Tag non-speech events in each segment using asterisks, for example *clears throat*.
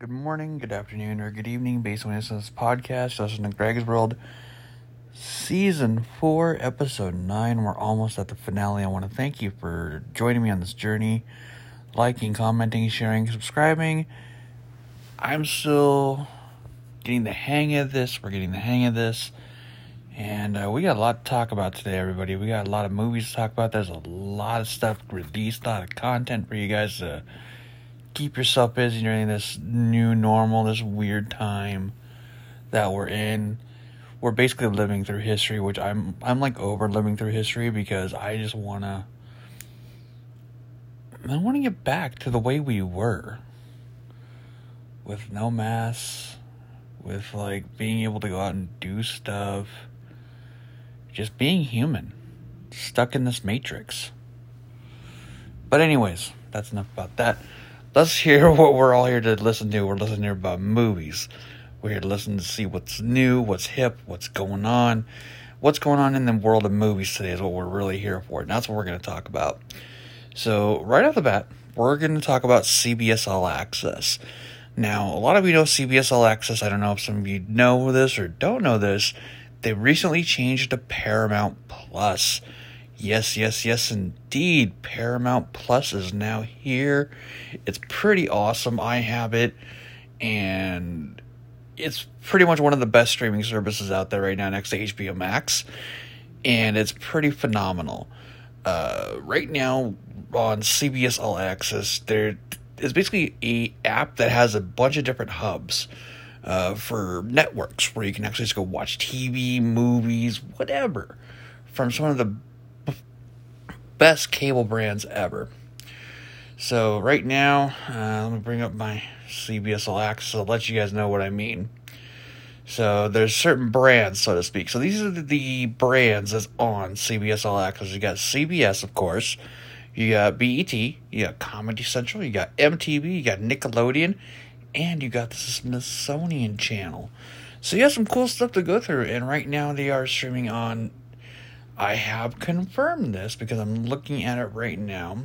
Good morning, good afternoon, or good evening, based on this podcast. Listen to Greg's World, Season 4, Episode 9. We're almost at the finale. I want to thank you for joining me on this journey, liking, commenting, sharing, subscribing. I'm still getting the hang of this. We're getting the hang of this. And uh, we got a lot to talk about today, everybody. We got a lot of movies to talk about. There's a lot of stuff released, a lot of content for you guys to keep yourself busy during this new normal, this weird time that we're in. We're basically living through history, which I'm I'm like over living through history because I just wanna I wanna get back to the way we were. With no masks, with like being able to go out and do stuff. Just being human. Stuck in this matrix. But anyways, that's enough about that let's hear *laughs* what we're all here to listen to. We're listening here about movies. We're here to listen to see what's new, what's hip, what's going on. What's going on in the world of movies today is what we're really here for. And that's what we're going to talk about. So, right off the bat, we're going to talk about CBS All Access. Now, a lot of you know CBS All Access. I don't know if some of you know this or don't know this. They recently changed to Paramount Plus. Yes, yes, yes, indeed. Paramount Plus is now here. It's pretty awesome. I have it, and it's pretty much one of the best streaming services out there right now next to HBO Max, and it's pretty phenomenal. Uh, right now on CBS All Access, there is basically a app that has a bunch of different hubs. Uh, for networks where you can actually just go watch TV, movies, whatever, from some of the best cable brands ever. So right now, uh, let me bring up my CBS All Access to let you guys know what I mean. So there's certain brands, so to speak. So these are the brands that's on CBS All Access. You got CBS, of course. You got BET. You got Comedy Central. You got MTV. You got Nickelodeon, and you got the Smithsonian Channel. So you have some cool stuff to go through. And right now they are streaming on I have confirmed this because I'm looking at it right now.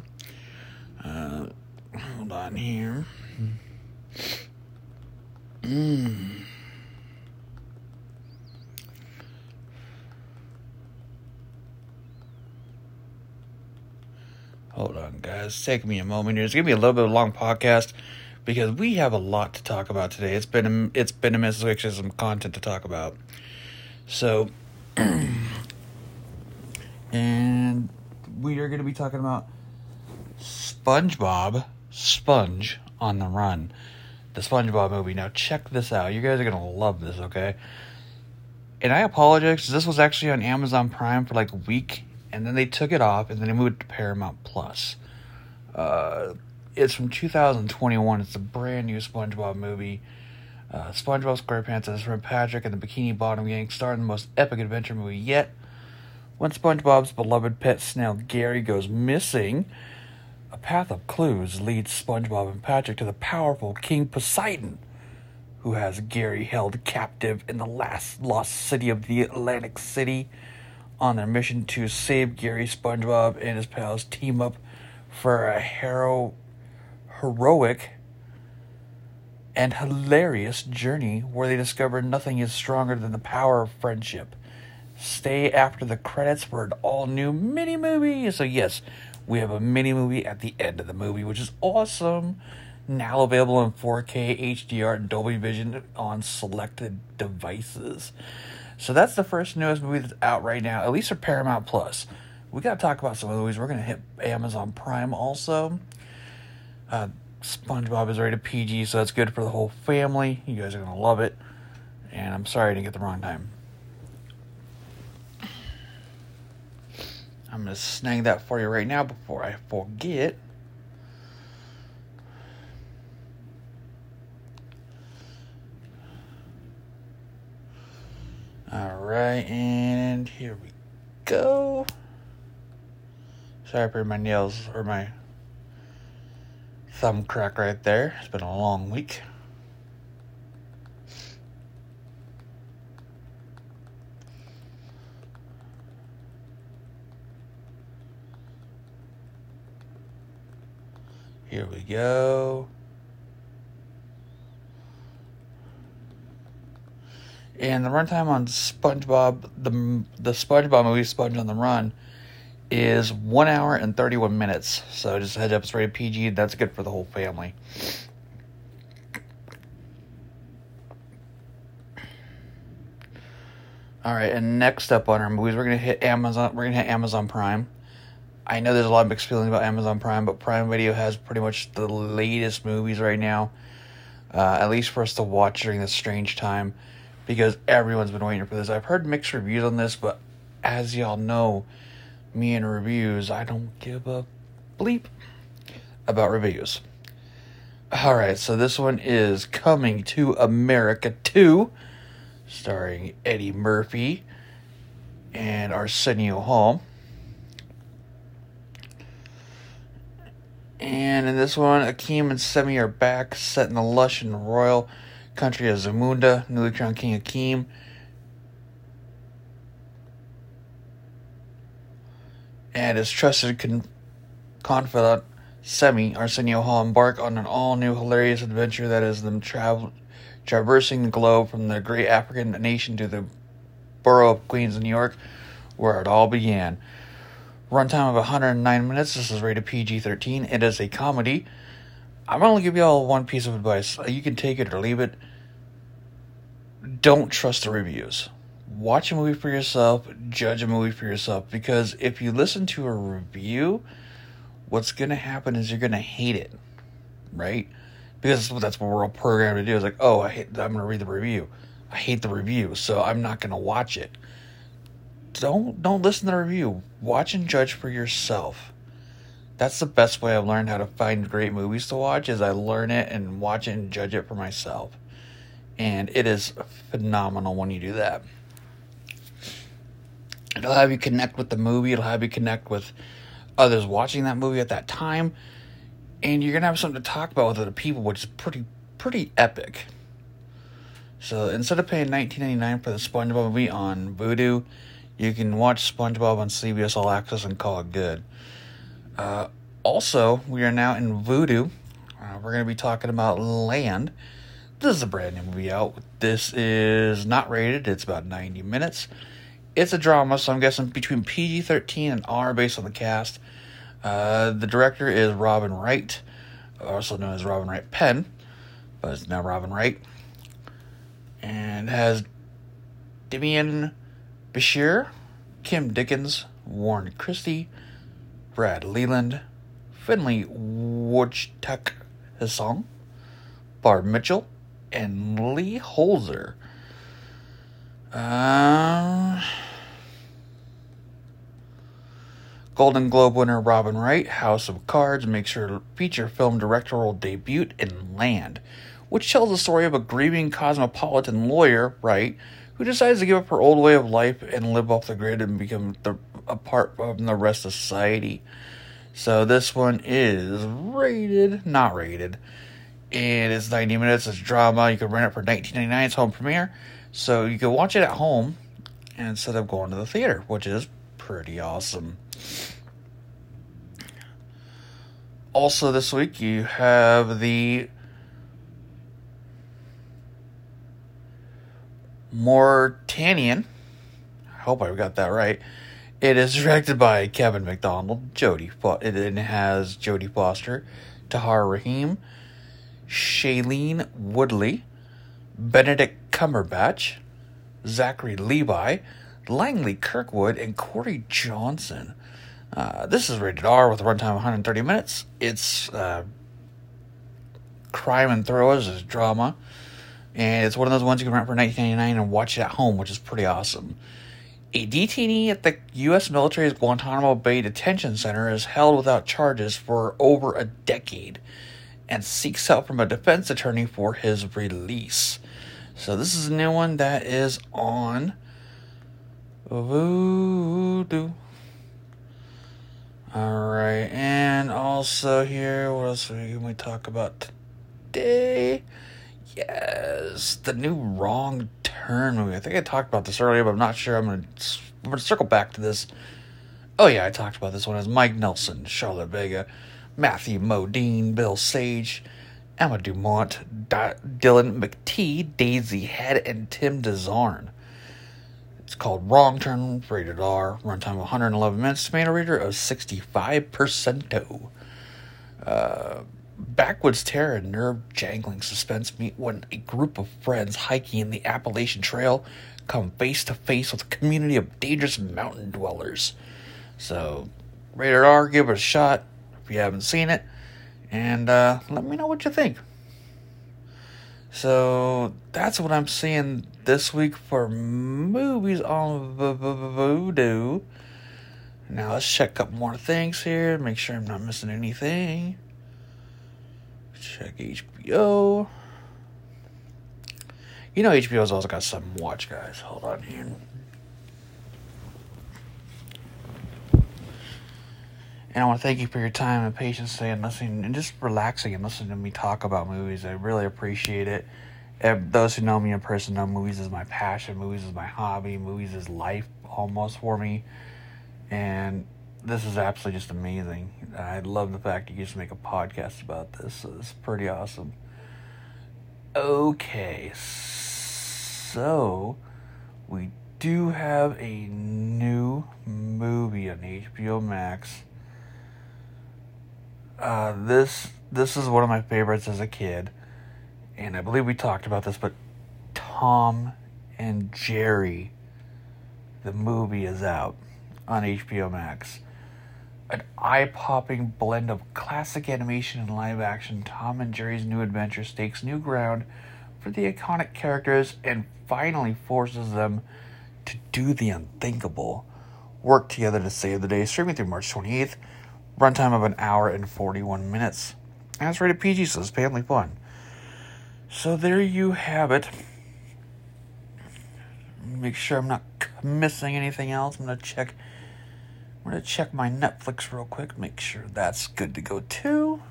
Uh, hold on here. Mm. Hold on, guys. Take me a moment here. It's gonna be a little bit of a long podcast because we have a lot to talk about today. It's been a, it's been a since we some content to talk about. So *clears throat* and we are going to be talking about SpongeBob Sponge on the Run. The SpongeBob movie. Now, check this out. You guys are going to love this, okay? And I apologize this was actually on Amazon Prime for like a week, and then they took it off, and then they moved to Paramount Plus. Uh, it's from 2021. It's a brand new SpongeBob movie. Uh, SpongeBob SquarePants and his friend Patrick and the Bikini Bottom Gang star in the most epic adventure movie yet when SpongeBob's beloved pet snail Gary goes missing, a path of clues leads SpongeBob and Patrick to the powerful King Poseidon, who has Gary held captive in the last lost city of the Atlantic City. On their mission to save Gary, SpongeBob and his pals team up for a hero- heroic and hilarious journey where they discover nothing is stronger than the power of friendship stay after the credits for an all new mini movie. So, yes, we have a mini movie at the end of the movie, which is awesome. Now available in 4K, HDR, and Dolby Vision on selected devices. So, that's the first newest movie that's out right now, at least for Paramount Plus. We got to talk about some of the movies. We're going to hit Amazon Prime also. Uh, SpongeBob is rated PG, so that's good for the whole family. You guys are going to love it. And I'm sorry I didn't get the wrong time. I'm going to snag that for you right now before I forget. All right, and here we go. Sorry for my nails or my thumb crack right there. It's been a long week. Here we go. And the runtime on SpongeBob, the the SpongeBob movie Sponge on the Run, is one hour and thirty one minutes. So just heads up, it's rated PG. That's good for the whole family. All right, and next up on our movies, we're gonna hit Amazon. We're gonna hit Amazon Prime. I know there's a lot of mixed feelings about Amazon Prime, but Prime Video has pretty much the latest movies right now, uh, at least for us to watch during this strange time, because everyone's been waiting for this. I've heard mixed reviews on this, but as y'all know, me and reviews, I don't give a bleep about reviews. All right, so this one is Coming to America 2 starring Eddie Murphy and Arsenio Hall. And in this one, Akeem and Semmi are back, set in the lush and royal country of Zamunda, newly crowned King Akeem. And his trusted con- confidant, Semmi, Arsenio Hall, embark on an all new hilarious adventure that is them travel traversing the globe from the great African nation to the borough of Queens, New York, where it all began. Runtime of 109 minutes. This is rated PG 13. It is a comedy. I'm going to give you all one piece of advice. You can take it or leave it. Don't trust the reviews. Watch a movie for yourself, judge a movie for yourself, because if you listen to a review, what's going to happen is you're going to hate it, right? because that's what we're all programmed to do. It's like, oh, I hate, I'm going to read the review. I hate the review, so I'm not going to watch it. Don't don't listen to the review. Watch and judge for yourself. That's the best way I've learned how to find great movies to watch. Is I learn it and watch it and judge it for myself, and it is phenomenal when you do that. It'll have you connect with the movie. It'll have you connect with others watching that movie at that time and you're gonna have something to talk about with other people, which is pretty pretty epic. So instead of paying nineteen ninety nine for the SpongeBob movie on Vudu, you can watch SpongeBob on CBS All Access and call it good. Uh, also, we are now in Vudu. Uh, we're gonna be talking about Land. This is a brand new movie out. This is not rated. It's about ninety minutes. It's a drama, so I'm guessing between PG thirteen and R based on the cast. Uh, the director is Robin Wright, also known as Robin Wright Penn, but it's now Robin Wright. And has Demian Bichir, Kim Dickens, Warren Christie, Brad Leland, Finlay Wojtak Hassan, Barb Mitchell, and Lee Holzer. Uh, Golden Globe winner Robin Wright, House of Cards makes her feature film directorial debut in Land, which tells the story of a grieving cosmopolitan lawyer, Wright, who decides to give up her old way of life and live off the grid and become the, apart from the rest of society. So this one is rated, not rated, and it's 90 minutes. It's drama. You can rent it for 19.99. It's home premiere, so you can watch it at home instead of going to the theater, which is pretty awesome. Also, this week you have the Mortanian. I hope I got that right. It is directed by Kevin Macdonald, Jodie. It has Jodie Foster, Tahar Rahim, Shailene Woodley, Benedict Cumberbatch, Zachary Levi, Langley Kirkwood, and Corey Johnson. Uh, this is rated R with a runtime of 130 minutes. It's uh, crime and thrillers, it's drama, and it's one of those ones you can rent for 19.99 and watch it at home, which is pretty awesome. A detainee at the U.S. military's Guantanamo Bay Detention Center is held without charges for over a decade and seeks help from a defense attorney for his release. So this is a new one that is on Vudu. Alright, and also here, what else can we talk about today? Yes, the new Wrong Turn movie. I think I talked about this earlier, but I'm not sure. I'm gonna, I'm gonna circle back to this. Oh yeah, I talked about this one as Mike Nelson, Charlotte Vega, Matthew Modine, Bill Sage, Emma Dumont, D- Dylan McTee, Daisy Head, and Tim DeZarn. It's called Wrong Turn, rated R, runtime of 111 minutes, tomato rater of 65%. Uh, Backwoods terror and nerve jangling suspense meet when a group of friends hiking in the Appalachian Trail come face to face with a community of dangerous mountain dwellers. So, rated R, give it a shot if you haven't seen it, and uh, let me know what you think. So, that's what I'm seeing this week for movies on Vudu. Now, let's check up more things here, make sure I'm not missing anything. Check HBO. You know HBO's also got some watch, guys. Hold on here. And I want to thank you for your time and patience today and listening and just relaxing and listening to me talk about movies. I really appreciate it. Those who know me in person know movies is my passion, movies is my hobby, movies is life almost for me. And this is absolutely just amazing. I love the fact you just make a podcast about this. It's pretty awesome. Okay, so we do have a new movie on HBO Max. Uh, this this is one of my favorites as a kid, and I believe we talked about this. But Tom and Jerry, the movie is out on HBO Max an eye popping blend of classic animation and live action, Tom and Jerry's New Adventure stakes new ground for the iconic characters and finally forces them to do the unthinkable. Work together to save the day, streaming through March 28th. Runtime of an hour and 41 minutes. It's rated PG, so it's family fun. So there you have it. Make sure I'm not missing anything else. I'm going to check I'm going to check my Netflix real quick, make sure that's good to go too.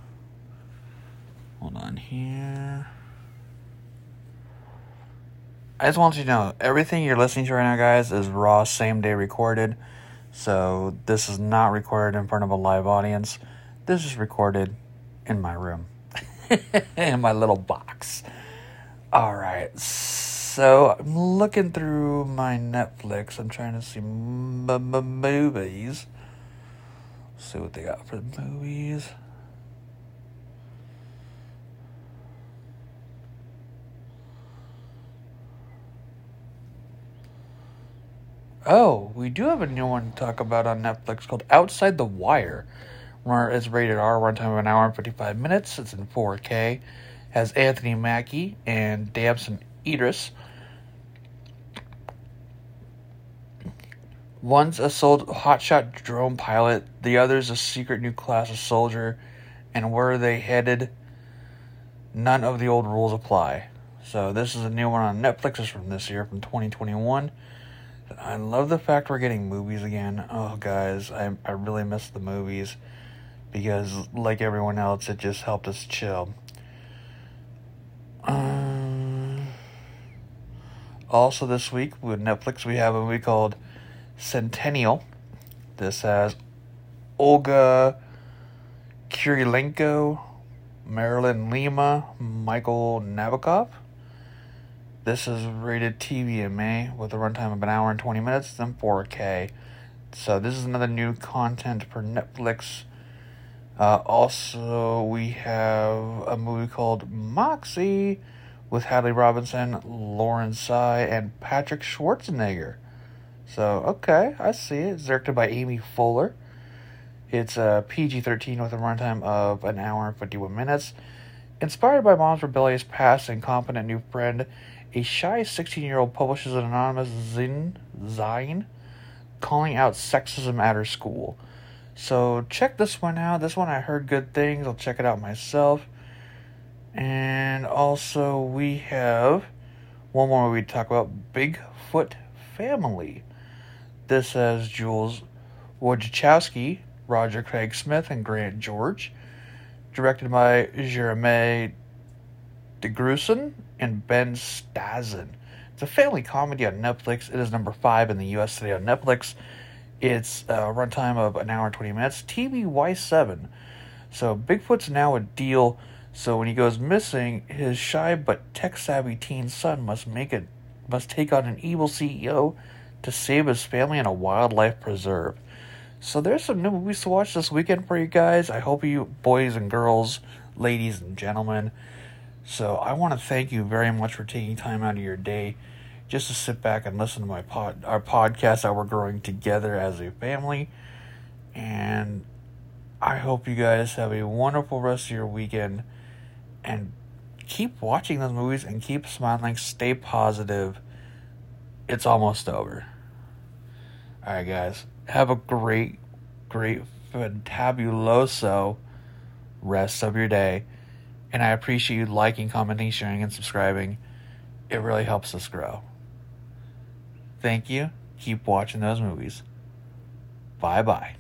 Hold on here. I just want you to know everything you're listening to right now, guys, is raw, same day recorded. So this is not recorded in front of a live audience. This is recorded in my room, *laughs* in my little box. All right. So I'm looking through my Netflix. I'm trying to see m- m- movies. See what they got for movies. Oh, we do have a new one to talk about on Netflix called Outside the Wire, it's rated R, runtime of an hour and 55 minutes. It's in 4K. Has Anthony Mackie and Damson Idris. One's a sold hotshot drone pilot, the other's a secret new class of soldier, and where they headed, none of the old rules apply. So this is a new one on Netflix. It's from this year, from 2021. I love the fact we're getting movies again. Oh, guys, I I really miss the movies because, like everyone else, it just helped us chill. Um, also, this week with Netflix, we have a movie called Centennial. This has Olga Kurylenko, Marilyn Lima, Michael Nabokov. This is rated TVMA with a runtime of an hour and 20 minutes then 4K. So this is another new content for Netflix. Uh, also, we have a movie called Moxie with Hadley Robinson, Lauren Tsai, and Patrick Schwarzenegger. So, okay, I see it. It's directed by Amy Poehler. It's a uh, PG 13 with a runtime of an hour and 51 minutes. Inspired by mom's rebellious past and competent new friend, a shy 16 year old publishes an anonymous zine, zine calling out sexism at her school. So, check this one out. This one I heard good things. I'll check it out myself. And also, we have one more we talk about Bigfoot Family. This has Jules Wojciechowski, Roger Craig Smith, and Grant George. Directed by Jeremy DeGruson and Ben Stassen. It's a family comedy on Netflix. It is number five in the U.S. today on Netflix. It's a runtime of an hour and 20 minutes. TVY7. So Bigfoot's now a deal So when he goes missing, his shy but tech-savvy teen son must make it must take on an evil CEO to save his family in a wildlife preserve. So there's some new movies to watch this weekend for you guys. I hope you boys and girls, ladies and gentlemen. So I want to thank you very much for taking time out of your day just to sit back and listen to my pod our podcast that we're growing together as a family. And I hope you guys have a wonderful rest of your weekend and keep watching those movies and keep smiling, stay positive. It's almost over. Alright guys. Have a great, great fantabuloso rest of your day. And I appreciate you liking, commenting, sharing, and subscribing. It really helps us grow. Thank you. Keep watching those movies. Bye bye.